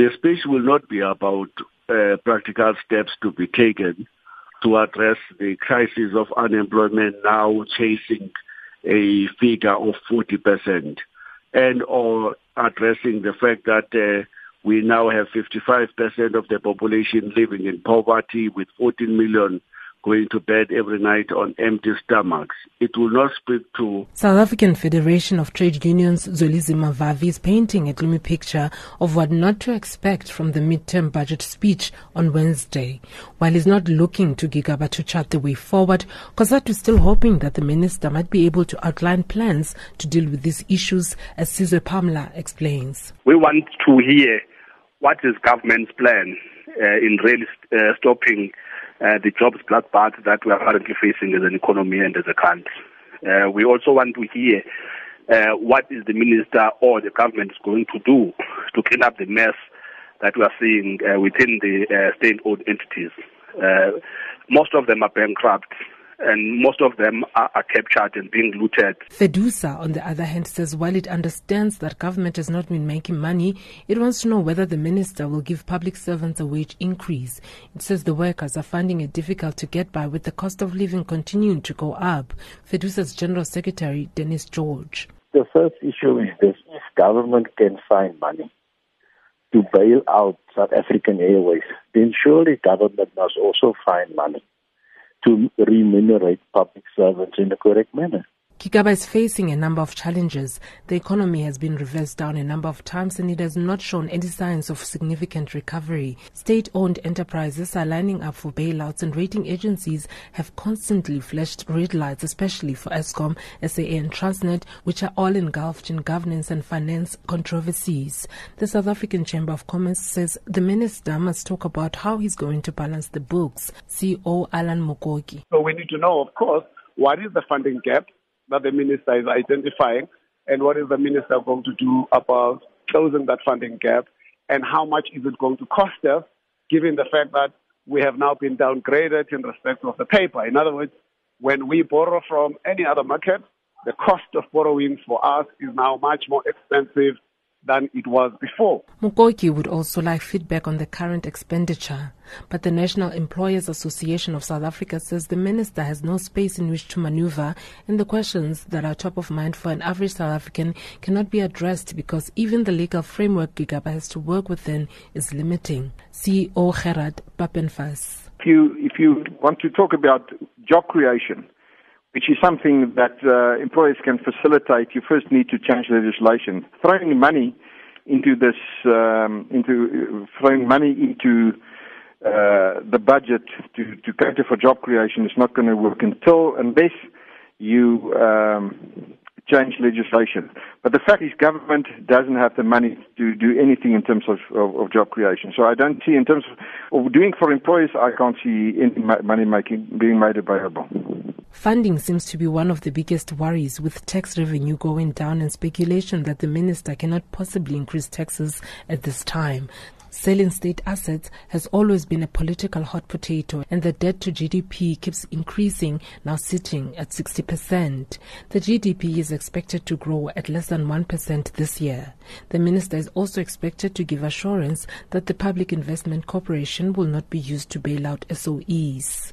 The speech will not be about uh, practical steps to be taken to address the crisis of unemployment now chasing a figure of 40% and or addressing the fact that uh, we now have 55% of the population living in poverty with 14 million going to bed every night on empty stomachs. It will not speak to South African Federation of Trade Unions Zwelinzima Vavi is painting a gloomy picture of what not to expect from the midterm budget speech on Wednesday. While he's not looking to Gigaba to chart the way forward, COSATU is still hoping that the minister might be able to outline plans to deal with these issues, as Sizwe Pamla explains. We want to hear what is government's plan uh, in really uh, stopping uh, the jobs bloodbath that we are currently facing as an economy and as a country. Uh, we also want to hear uh, what is the minister or the government is going to do to clean up the mess that we are seeing uh, within the uh, state-owned entities. Uh, most of them are bankrupt and most of them are, are, captured and being looted. Fedusa, on the other hand, says while it understands that government has not been making money, it wants to know whether the minister will give public servants a wage increase. It says the workers are finding it difficult to get by with the cost of living continuing to go up. Fedusa's General Secretary, Dennis George. The first issue is this if government can find money to bail out South African Airways, then surely government must also find money to remunerate public servants in the correct manner. Gigaba is facing a number of challenges. The economy has been reversed down a number of times and it has not shown any signs of significant recovery. State owned enterprises are lining up for bailouts and rating agencies have constantly flashed red lights, especially for Eskom, SAA, and Transnet, which are all engulfed in governance and finance controversies. The South African Chamber of Commerce says the minister must talk about how he's going to balance the books. CEO Alan Mukoki. So we need to know, of course, what is the funding gap? That the minister is identifying and what is the minister going to do about closing that funding gap and how much is it going to cost us given the fact that we have now been downgraded in respect of the paper. In other words, when we borrow from any other market, the cost of borrowing for us is now much more expensive than it was before. Mukoki would also like feedback on the current expenditure, but the National Employers Association of South Africa says the minister has no space in which to maneuver and the questions that are top of mind for an average South African cannot be addressed because even the legal framework Gigaba has to work within is limiting. CEO Gerard Papenfus. If you, if you want to talk about job creation, which is something that uh, employers can facilitate, you first need to change legislation. Throwing money into this, um, into throwing money into uh, the budget to, to cater for job creation is not going to work until unless you um, change legislation. But the fact is, government doesn't have the money to do anything in terms of, of, of job creation. So I don't see, in terms of, of doing for employers, I can't see any money making being made available. Funding seems to be one of the biggest worries, with tax revenue going down and speculation that the minister cannot possibly increase taxes at this time. Selling state assets has always been a political hot potato, and the debt to GDP keeps increasing, now sitting at 60%. The GDP is expected to grow at less than 1% this year. The minister is also expected to give assurance that the Public Investment Corporation will not be used to bail out SOEs.